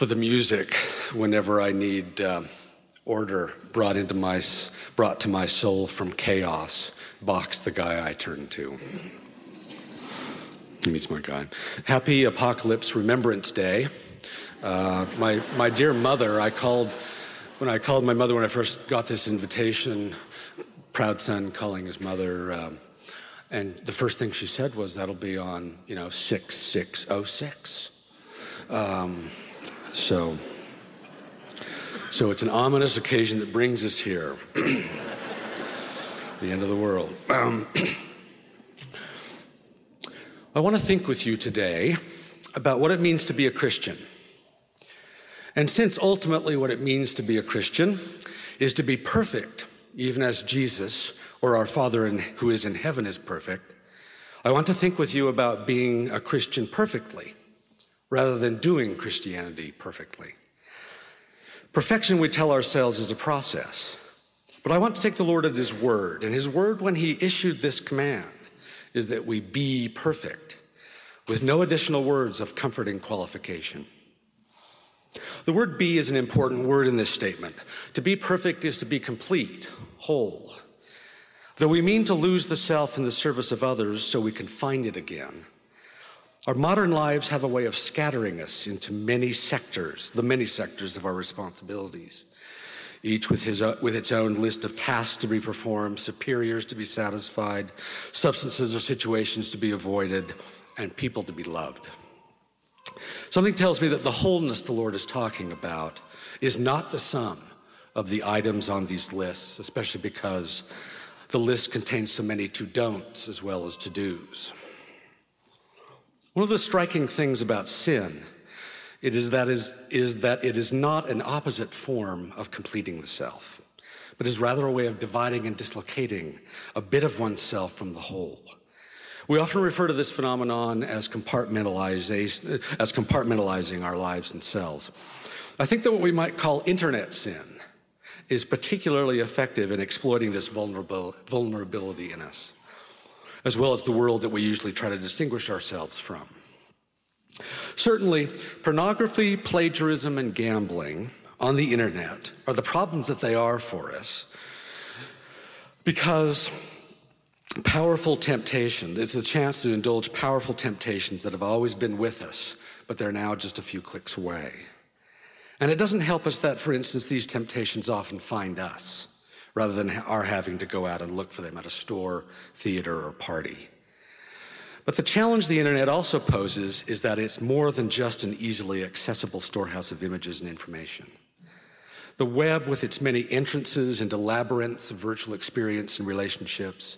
for the music whenever I need uh, order brought into my brought to my soul from chaos. Bach's the guy I turn to. He's my guy. Happy Apocalypse Remembrance Day. Uh, my my dear mother, I called when I called my mother when I first got this invitation. Proud son calling his mother. Uh, and the first thing she said was, "That'll be on, you know, six six oh six. Um, so, so it's an ominous occasion that brings us here. the end of the world. Um, I want to think with you today about what it means to be a Christian. And since ultimately what it means to be a Christian is to be perfect, even as Jesus or our Father in, who is in heaven is perfect, I want to think with you about being a Christian perfectly rather than doing Christianity perfectly. Perfection, we tell ourselves, is a process. But I want to take the Lord at His word. And His word, when He issued this command, is that we be perfect, with no additional words of comforting qualification. The word be is an important word in this statement. To be perfect is to be complete, whole. Though we mean to lose the self in the service of others so we can find it again, our modern lives have a way of scattering us into many sectors, the many sectors of our responsibilities, each with, his, uh, with its own list of tasks to be performed, superiors to be satisfied, substances or situations to be avoided, and people to be loved. Something tells me that the wholeness the Lord is talking about is not the sum of the items on these lists, especially because the list contains so many to don'ts as well as to do's. One of the striking things about sin it is that, is, is that it is not an opposite form of completing the self, but is rather a way of dividing and dislocating a bit of oneself from the whole. We often refer to this phenomenon as, compartmentalizing, as compartmentalizing our lives and selves. I think that what we might call internet sin is particularly effective in exploiting this vulnerability in us as well as the world that we usually try to distinguish ourselves from. Certainly, pornography, plagiarism, and gambling on the internet are the problems that they are for us because powerful temptation, it's a chance to indulge powerful temptations that have always been with us, but they're now just a few clicks away. And it doesn't help us that, for instance, these temptations often find us rather than our having to go out and look for them at a store, theater, or party. But the challenge the internet also poses is that it's more than just an easily accessible storehouse of images and information. The web, with its many entrances into labyrinths of virtual experience and relationships,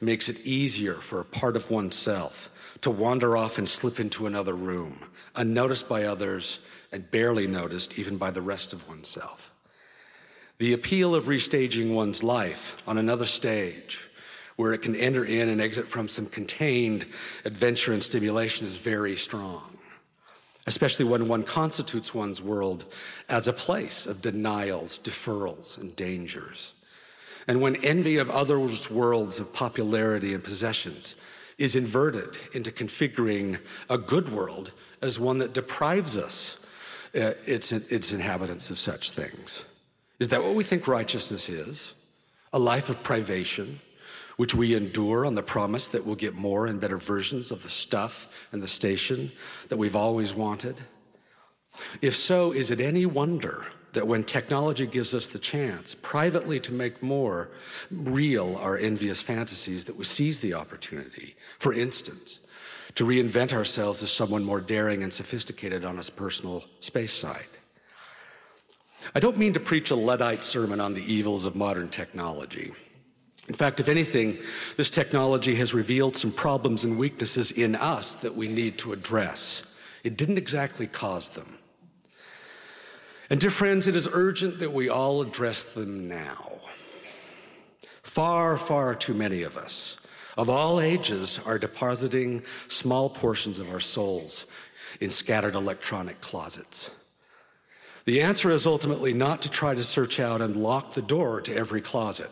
makes it easier for a part of oneself to wander off and slip into another room, unnoticed by others and barely noticed even by the rest of oneself. The appeal of restaging one's life on another stage, where it can enter in and exit from some contained adventure and stimulation, is very strong, especially when one constitutes one's world as a place of denials, deferrals, and dangers. And when envy of others' worlds of popularity and possessions is inverted into configuring a good world as one that deprives us, uh, its, its inhabitants of such things. Is that what we think righteousness is? A life of privation, which we endure on the promise that we'll get more and better versions of the stuff and the station that we've always wanted? If so, is it any wonder that when technology gives us the chance privately to make more real our envious fantasies, that we seize the opportunity, for instance, to reinvent ourselves as someone more daring and sophisticated on a personal space side? I don't mean to preach a Luddite sermon on the evils of modern technology. In fact, if anything, this technology has revealed some problems and weaknesses in us that we need to address. It didn't exactly cause them. And, dear friends, it is urgent that we all address them now. Far, far too many of us, of all ages, are depositing small portions of our souls in scattered electronic closets. The answer is ultimately not to try to search out and lock the door to every closet.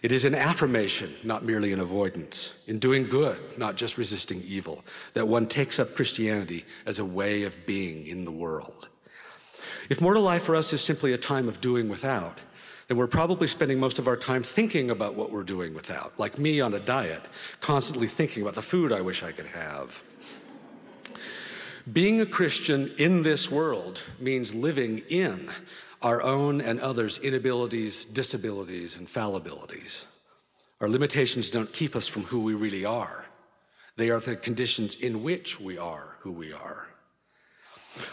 It is an affirmation, not merely an avoidance, in doing good, not just resisting evil, that one takes up Christianity as a way of being in the world. If mortal life for us is simply a time of doing without, then we're probably spending most of our time thinking about what we're doing without, like me on a diet, constantly thinking about the food I wish I could have. Being a Christian in this world means living in our own and others' inabilities, disabilities, and fallibilities. Our limitations don't keep us from who we really are. They are the conditions in which we are who we are.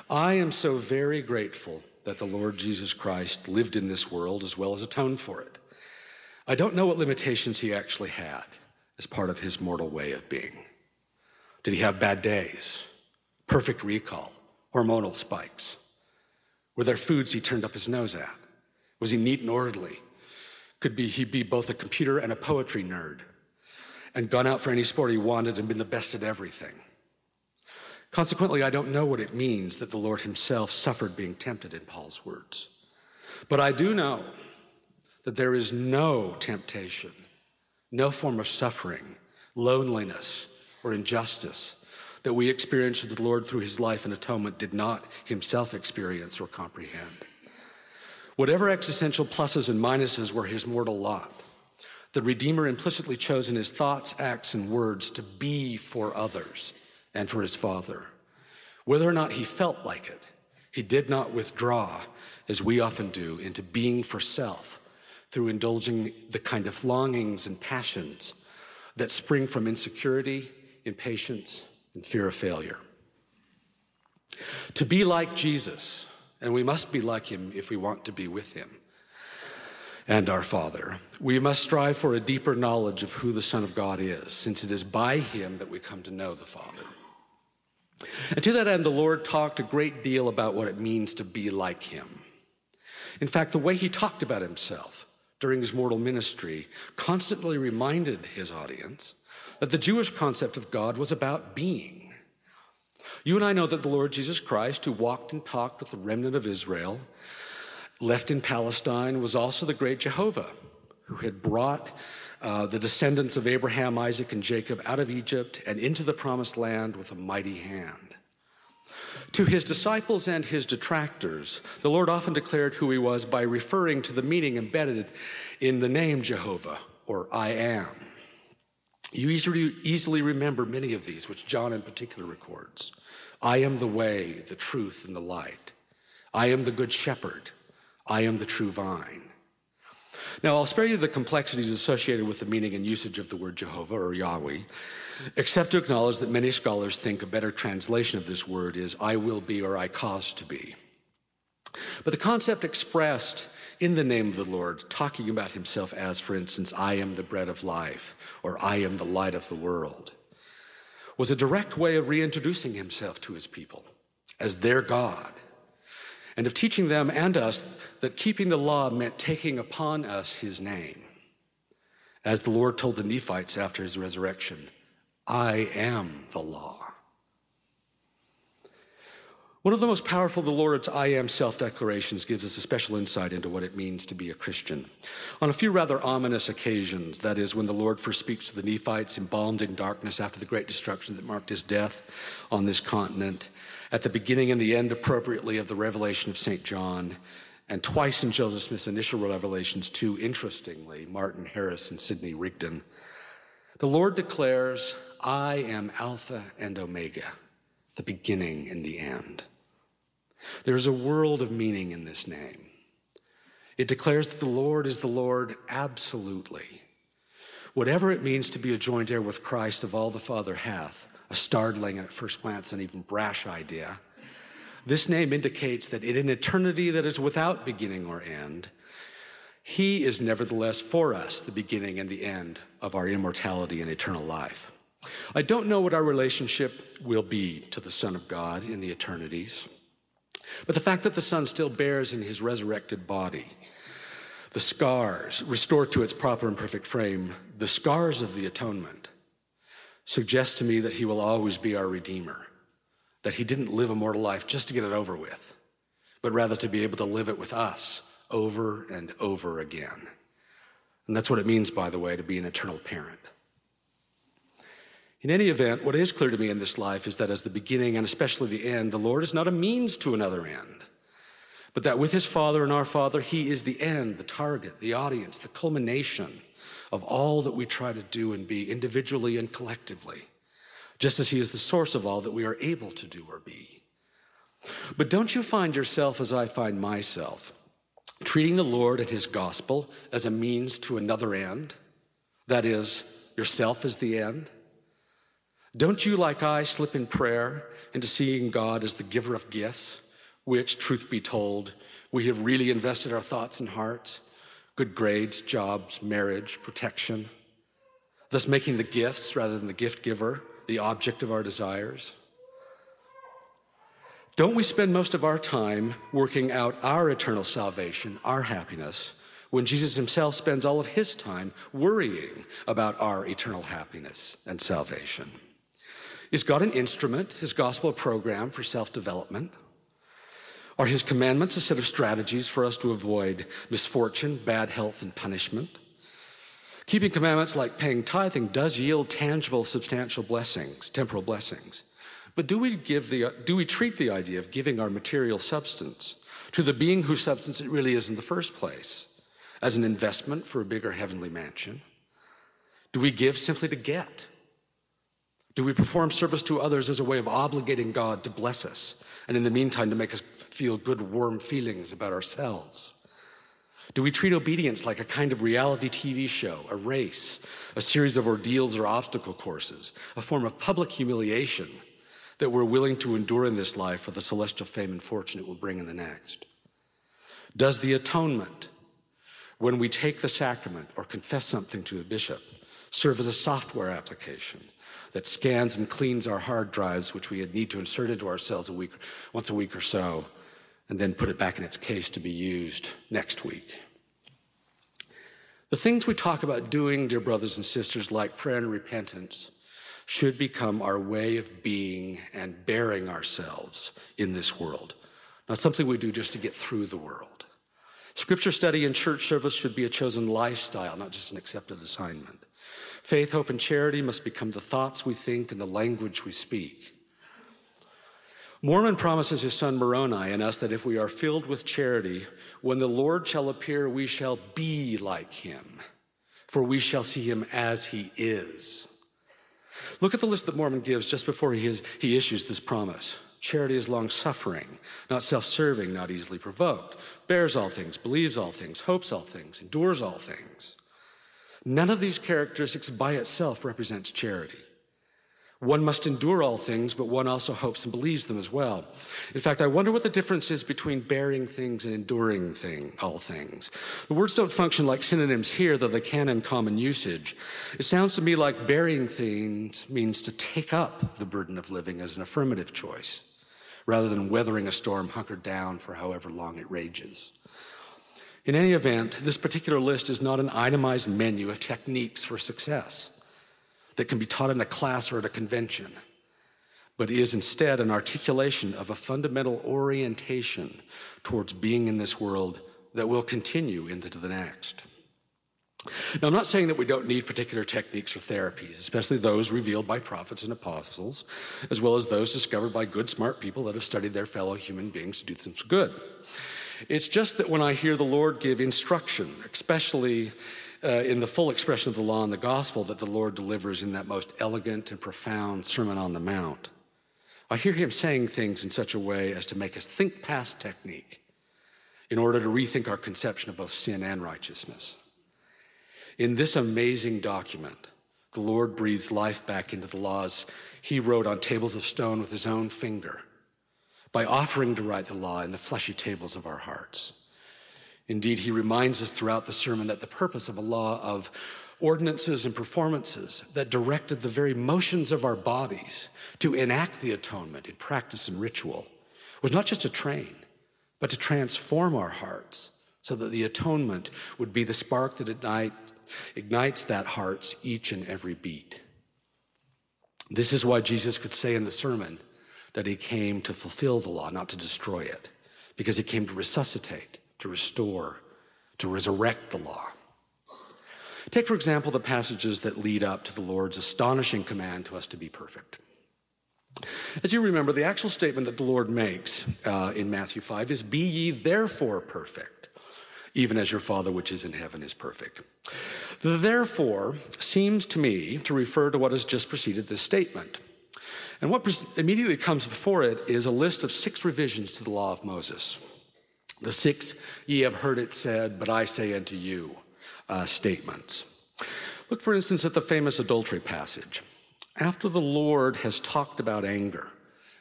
I am so very grateful that the Lord Jesus Christ lived in this world as well as atoned for it. I don't know what limitations he actually had as part of his mortal way of being. Did he have bad days? Perfect recall? Hormonal spikes? Were there foods he turned up his nose at? Was he neat and orderly? Could be he be both a computer and a poetry nerd and gone out for any sport he wanted and been the best at everything? Consequently, I don't know what it means that the Lord himself suffered being tempted in Paul's words. But I do know that there is no temptation, no form of suffering, loneliness, or injustice that we experience with the Lord through his life and atonement did not himself experience or comprehend. Whatever existential pluses and minuses were his mortal lot, the Redeemer implicitly chose in his thoughts, acts, and words to be for others and for his Father. Whether or not he felt like it, he did not withdraw, as we often do, into being for self through indulging the kind of longings and passions that spring from insecurity, impatience, and fear of failure. To be like Jesus, and we must be like him if we want to be with him and our Father, we must strive for a deeper knowledge of who the Son of God is, since it is by him that we come to know the Father. And to that end, the Lord talked a great deal about what it means to be like him. In fact, the way he talked about himself during his mortal ministry constantly reminded his audience that the Jewish concept of God was about being. You and I know that the Lord Jesus Christ, who walked and talked with the remnant of Israel, left in Palestine, was also the great Jehovah, who had brought uh, the descendants of Abraham, Isaac, and Jacob out of Egypt and into the promised land with a mighty hand. To his disciples and his detractors, the Lord often declared who he was by referring to the meaning embedded in the name Jehovah, or I am. You easily, remember many of these, which John in particular records. I am the way, the truth, and the light. I am the good shepherd. I am the true vine. Now, I'll spare you the complexities associated with the meaning and usage of the word Jehovah or Yahweh, except to acknowledge that many scholars think a better translation of this word is I will be or I cause to be. But the concept expressed in the name of the Lord, talking about himself as, for instance, I am the bread of life or I am the light of the world, was a direct way of reintroducing himself to his people as their God and of teaching them and us that keeping the law meant taking upon us his name. As the Lord told the Nephites after his resurrection, I am the law. One of the most powerful of the Lord's I am self declarations gives us a special insight into what it means to be a Christian. On a few rather ominous occasions, that is, when the Lord first speaks to the Nephites embalmed in darkness after the great destruction that marked his death on this continent, at the beginning and the end, appropriately, of the revelation of St. John, and twice in Joseph Smith's initial revelations, too interestingly, Martin Harris and Sidney Rigdon. The Lord declares, I am Alpha and Omega, the beginning and the end. There is a world of meaning in this name. It declares that the Lord is the Lord absolutely. Whatever it means to be a joint heir with Christ of all the Father hath, a startling and at first glance an even brash idea. This name indicates that in an eternity that is without beginning or end, He is nevertheless for us the beginning and the end of our immortality and eternal life. I don't know what our relationship will be to the Son of God in the eternities. But the fact that the Son still bears in his resurrected body the scars, restored to its proper and perfect frame, the scars of the atonement, suggests to me that he will always be our Redeemer, that he didn't live a mortal life just to get it over with, but rather to be able to live it with us over and over again. And that's what it means, by the way, to be an eternal parent. In any event, what is clear to me in this life is that as the beginning and especially the end, the Lord is not a means to another end, but that with his Father and our Father, he is the end, the target, the audience, the culmination of all that we try to do and be individually and collectively, just as he is the source of all that we are able to do or be. But don't you find yourself as I find myself, treating the Lord and his gospel as a means to another end? That is, yourself as the end? Don't you, like I, slip in prayer into seeing God as the giver of gifts, which, truth be told, we have really invested our thoughts and hearts good grades, jobs, marriage, protection, thus making the gifts rather than the gift giver the object of our desires? Don't we spend most of our time working out our eternal salvation, our happiness, when Jesus himself spends all of his time worrying about our eternal happiness and salvation? Is God an instrument, his gospel a program for self development? Are his commandments a set of strategies for us to avoid misfortune, bad health, and punishment? Keeping commandments like paying tithing does yield tangible, substantial blessings, temporal blessings. But do we, give the, do we treat the idea of giving our material substance to the being whose substance it really is in the first place as an investment for a bigger heavenly mansion? Do we give simply to get? Do we perform service to others as a way of obligating God to bless us and in the meantime to make us feel good, warm feelings about ourselves? Do we treat obedience like a kind of reality TV show, a race, a series of ordeals or obstacle courses, a form of public humiliation that we're willing to endure in this life for the celestial fame and fortune it will bring in the next? Does the atonement, when we take the sacrament or confess something to a bishop, serve as a software application that scans and cleans our hard drives, which we need to insert into ourselves a week, once a week or so, and then put it back in its case to be used next week. The things we talk about doing, dear brothers and sisters, like prayer and repentance, should become our way of being and bearing ourselves in this world, not something we do just to get through the world. Scripture study and church service should be a chosen lifestyle, not just an accepted assignment. Faith, hope, and charity must become the thoughts we think and the language we speak. Mormon promises his son Moroni and us that if we are filled with charity, when the Lord shall appear, we shall be like him, for we shall see him as he is. Look at the list that Mormon gives just before he, is, he issues this promise. Charity is long suffering, not self serving, not easily provoked, bears all things, believes all things, hopes all things, endures all things. None of these characteristics by itself represents charity. One must endure all things, but one also hopes and believes them as well. In fact, I wonder what the difference is between bearing things and enduring thing, all things. The words don't function like synonyms here, though they can in common usage. It sounds to me like bearing things means to take up the burden of living as an affirmative choice, rather than weathering a storm hunkered down for however long it rages. In any event, this particular list is not an itemized menu of techniques for success that can be taught in a class or at a convention, but is instead an articulation of a fundamental orientation towards being in this world that will continue into the next. Now, I'm not saying that we don't need particular techniques or therapies, especially those revealed by prophets and apostles, as well as those discovered by good, smart people that have studied their fellow human beings to do things good. It's just that when I hear the Lord give instruction, especially uh, in the full expression of the law and the gospel that the Lord delivers in that most elegant and profound Sermon on the Mount, I hear him saying things in such a way as to make us think past technique in order to rethink our conception of both sin and righteousness. In this amazing document, the Lord breathes life back into the laws he wrote on tables of stone with his own finger by offering to write the law in the fleshy tables of our hearts. Indeed, he reminds us throughout the sermon that the purpose of a law of ordinances and performances that directed the very motions of our bodies to enact the atonement in practice and ritual was not just to train, but to transform our hearts so that the atonement would be the spark that ignites, that heart's each and every beat. This is why Jesus could say in the sermon that he came to fulfill the law, not to destroy it, because he came to resuscitate, to restore, to resurrect the law. Take, for example, the passages that lead up to the Lord's astonishing command to us to be perfect. As you remember, the actual statement that the Lord makes uh, in Matthew 5 is Be ye therefore perfect, even as your Father which is in heaven is perfect. The therefore seems to me to refer to what has just preceded this statement. And what immediately comes before it is a list of six revisions to the law of Moses. The six, ye have heard it said, but I say unto you, uh, statements. Look, for instance, at the famous adultery passage. After the Lord has talked about anger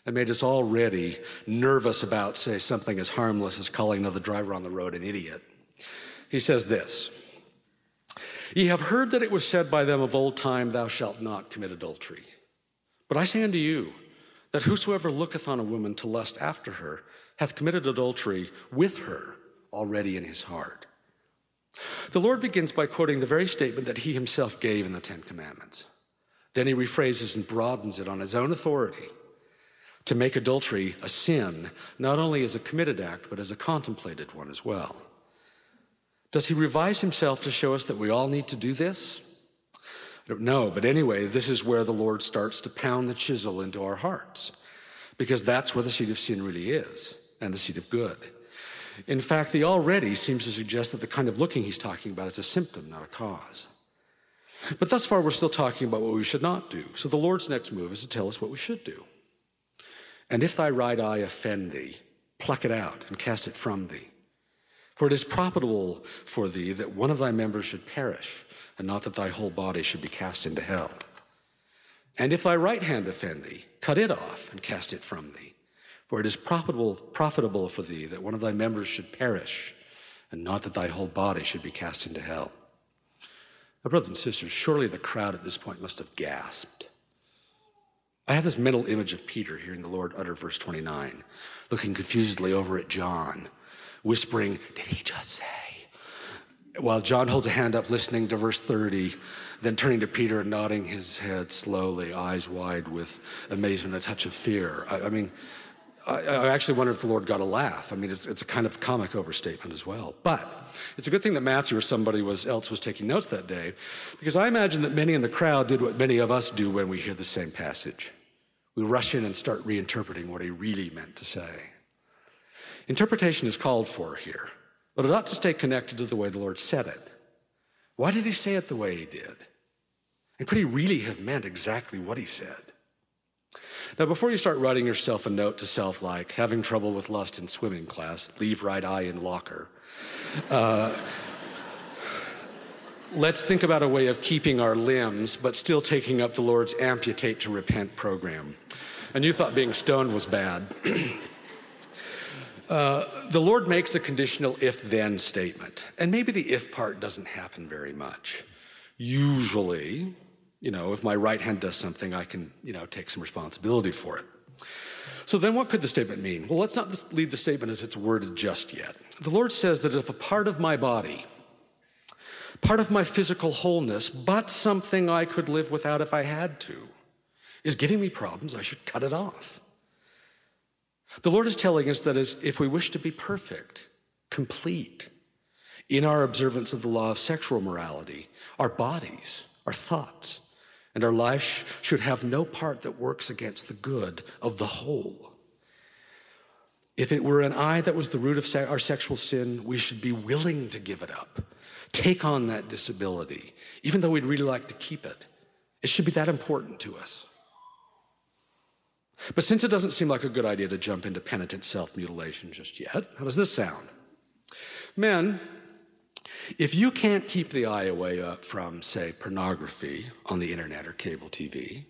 and made us already nervous about, say, something as harmless as calling another driver on the road an idiot, he says this Ye have heard that it was said by them of old time, Thou shalt not commit adultery. But I say unto you, that whosoever looketh on a woman to lust after her hath committed adultery with her already in his heart. The Lord begins by quoting the very statement that he himself gave in the Ten Commandments. Then he rephrases and broadens it on his own authority to make adultery a sin, not only as a committed act, but as a contemplated one as well. Does he revise himself to show us that we all need to do this? No, but anyway, this is where the Lord starts to pound the chisel into our hearts, because that's where the seed of sin really is, and the seed of good. In fact, the already seems to suggest that the kind of looking he's talking about is a symptom, not a cause. But thus far, we're still talking about what we should not do. So the Lord's next move is to tell us what we should do. And if thy right eye offend thee, pluck it out and cast it from thee. For it is profitable for thee that one of thy members should perish, and not that thy whole body should be cast into hell. And if thy right hand offend thee, cut it off and cast it from thee. For it is profitable, profitable for thee that one of thy members should perish, and not that thy whole body should be cast into hell. My brothers and sisters, surely the crowd at this point must have gasped. I have this mental image of Peter hearing the Lord utter verse 29, looking confusedly over at John, whispering, Did he just say? While John holds a hand up, listening to verse 30, then turning to Peter and nodding his head slowly, eyes wide with amazement, a touch of fear. I, I mean, I, I, actually wonder if the Lord got a laugh. I mean, it's, it's, a kind of comic overstatement as well. But it's a good thing that Matthew or somebody was, else was taking notes that day, because I imagine that many in the crowd did what many of us do when we hear the same passage. We rush in and start reinterpreting what he really meant to say. Interpretation is called for here, but it ought to stay connected to the way the Lord said it. Why did he say it the way he did? And could he really have meant exactly what he said? Now, before you start writing yourself a note to self like, having trouble with lust in swimming class, leave right eye in locker, uh, let's think about a way of keeping our limbs, but still taking up the Lord's amputate to repent program. And you thought being stoned was bad. uh, the Lord makes a conditional if then statement. And maybe the if part doesn't happen very much. Usually, you know, if my right hand does something, I can, you know, take some responsibility for it. So then what could the statement mean? Well, let's not leave the statement as it's worded just yet. The Lord says that if a part of my body, part of my physical wholeness, but something I could live without if I had to, is giving me problems, I should cut it off. The Lord is telling us that if we wish to be perfect, complete in our observance of the law of sexual morality, our bodies, our thoughts, and our life should have no part that works against the good of the whole. If it were an eye that was the root of our sexual sin, we should be willing to give it up, take on that disability, even though we'd really like to keep it. It should be that important to us. But since it doesn't seem like a good idea to jump into penitent self mutilation just yet, how does this sound? Men, if you can't keep the eye away uh, from, say, pornography on the internet or cable TV,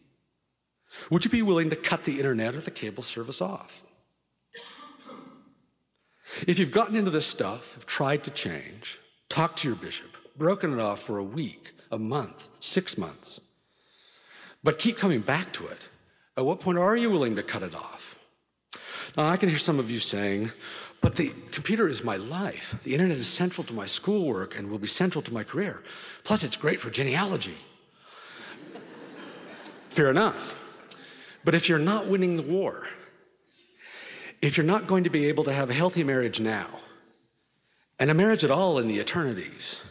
would you be willing to cut the internet or the cable service off? If you've gotten into this stuff, have tried to change, talked to your bishop, broken it off for a week, a month, six months, but keep coming back to it, at what point are you willing to cut it off? Now, I can hear some of you saying, But the computer is my life. The internet is central to my schoolwork and will be central to my career. Plus, it's great for genealogy. Fair enough. But if you're not winning the war, if you're not going to be able to have a healthy marriage now, and a marriage at all in the eternities,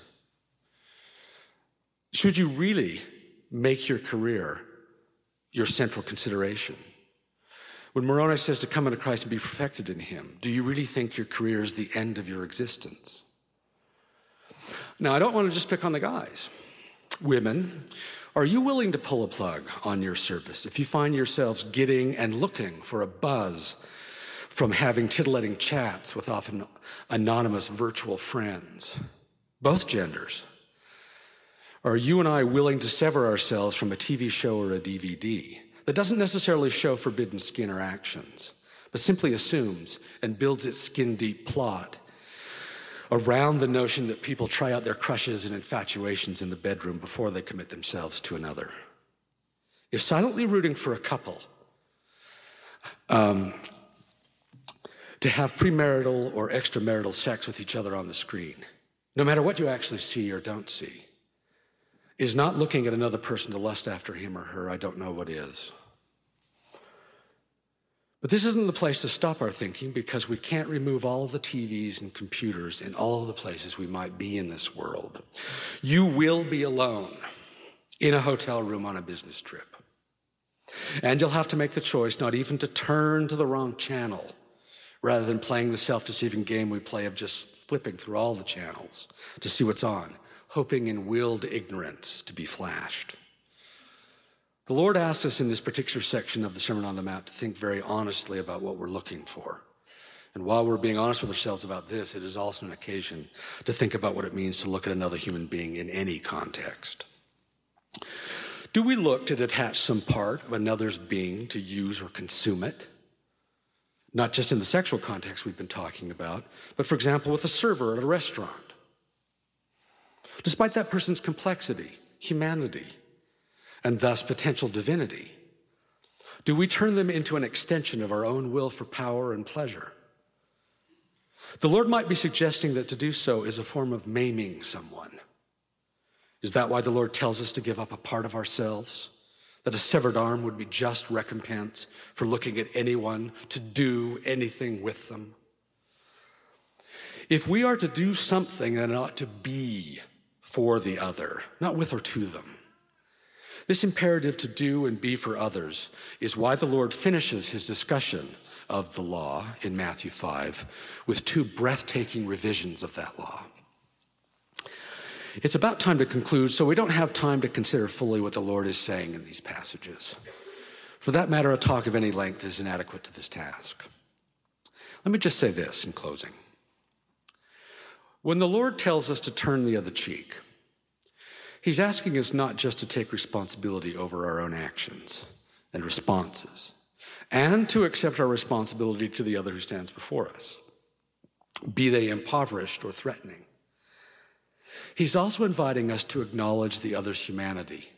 should you really make your career your central consideration? When Moroni says to come into Christ and be perfected in Him, do you really think your career is the end of your existence? Now, I don't want to just pick on the guys. Women, are you willing to pull a plug on your service if you find yourselves getting and looking for a buzz from having titillating chats with often anonymous virtual friends? Both genders. Are you and I willing to sever ourselves from a TV show or a DVD that doesn't necessarily show forbidden skin or actions, but simply assumes and builds its skin deep plot around the notion that people try out their crushes and infatuations in the bedroom before they commit themselves to another? If silently rooting for a couple um, to have premarital or extramarital sex with each other on the screen, no matter what you actually see or don't see, is not looking at another person to lust after him or her, I don't know what is. But this isn't the place to stop our thinking because we can't remove all of the TVs and computers in all of the places we might be in this world. You will be alone in a hotel room on a business trip. And you'll have to make the choice not even to turn to the wrong channel rather than playing the self deceiving game we play of just flipping through all the channels to see what's on hoping in willed ignorance to be flashed. The Lord asks us in this particular section of the Sermon on the Mount to think very honestly about what we're looking for. And while we're being honest with ourselves about this, it is also an occasion to think about what it means to look at another human being in any context. Do we look to detach some part of another's being to use or consume it? Not just in the sexual context we've been talking about, but for example, with a server at a restaurant despite that person's complexity, humanity, and thus potential divinity? Do we turn them into an extension of our own will for power and pleasure? The Lord might be suggesting that to do so is a form of maiming someone. Is that why the Lord tells us to give up a part of ourselves? That a severed arm would be just recompense for looking at anyone to do anything with them? If we are to do something, then it ought to be for the other, not with or to them. This imperative to do and be for others is why the Lord finishes his discussion of the law in Matthew 5 with two breathtaking revisions of that law. It's about time to conclude, so we don't have time to consider fully what the Lord is saying in these passages. For that matter, a talk of any length is inadequate to this task. Let me just say this in closing. When the Lord tells us to turn the other cheek, He's asking us not just to take responsibility over our own actions and responses, and to accept our responsibility to the other who stands before us, be they impoverished or threatening. He's also inviting us to acknowledge the other's humanity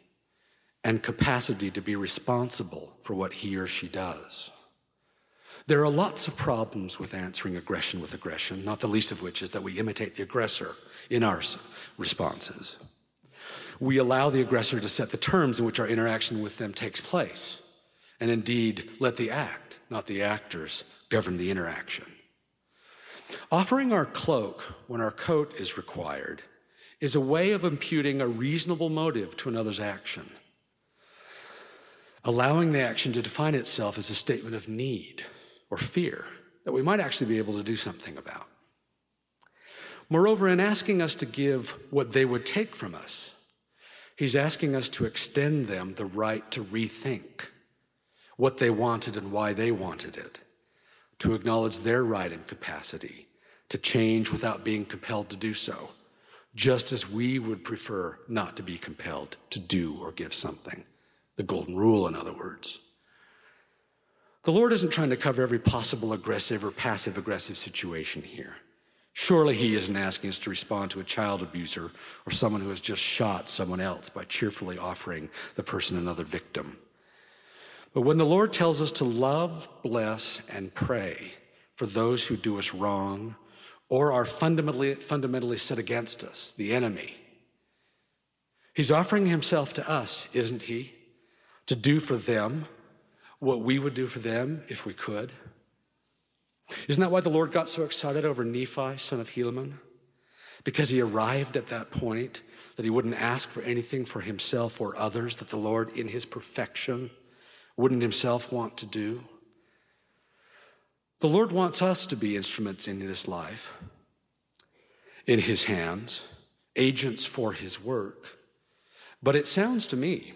and capacity to be responsible for what he or she does. There are lots of problems with answering aggression with aggression, not the least of which is that we imitate the aggressor in our responses. We allow the aggressor to set the terms in which our interaction with them takes place, and indeed let the act, not the actors, govern the interaction. Offering our cloak when our coat is required is a way of imputing a reasonable motive to another's action, allowing the action to define itself as a statement of need or fear that we might actually be able to do something about. Moreover, in asking us to give what they would take from us, he's asking us to extend them the right to rethink what they wanted and why they wanted it, to acknowledge their right and capacity to change without being compelled to do so, just as we would prefer not to be compelled to do or give something. The golden rule, in other words. The Lord isn't trying to cover every possible aggressive or passive aggressive situation here. Surely He isn't asking us to respond to a child abuser or someone who has just shot someone else by cheerfully offering the person another victim. But when the Lord tells us to love, bless, and pray for those who do us wrong or are fundamentally, fundamentally set against us, the enemy. He's offering himself to us, isn't he? To do for them what we would do for them if we could. Isn't that why the Lord got so excited over Nephi, son of Helaman? Because he arrived at that point that he wouldn't ask for anything for himself or others that the Lord, in his perfection, wouldn't himself want to do. The Lord wants us to be instruments in this life, in his hands, agents for his work. But it sounds to me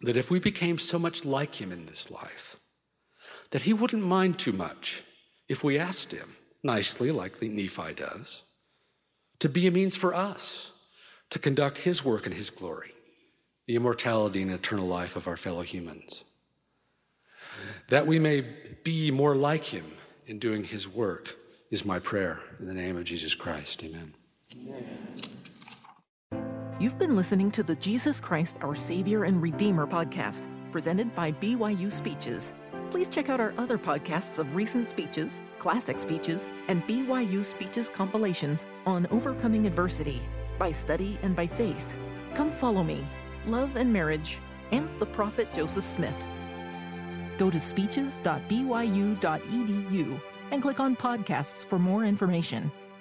that if we became so much like him in this life, that he wouldn't mind too much if we asked him nicely, like the Nephi does, to be a means for us to conduct his work in his glory, the immortality and eternal life of our fellow humans. That we may be more like him in doing his work is my prayer. In the name of Jesus Christ, amen. amen. You've been listening to the Jesus Christ, Our Savior and Redeemer podcast, presented by BYU Speeches. Please check out our other podcasts of recent speeches, classic speeches, and BYU speeches compilations on overcoming adversity by study and by faith. Come follow me, love and marriage, and the prophet Joseph Smith. Go to speeches.byu.edu and click on podcasts for more information.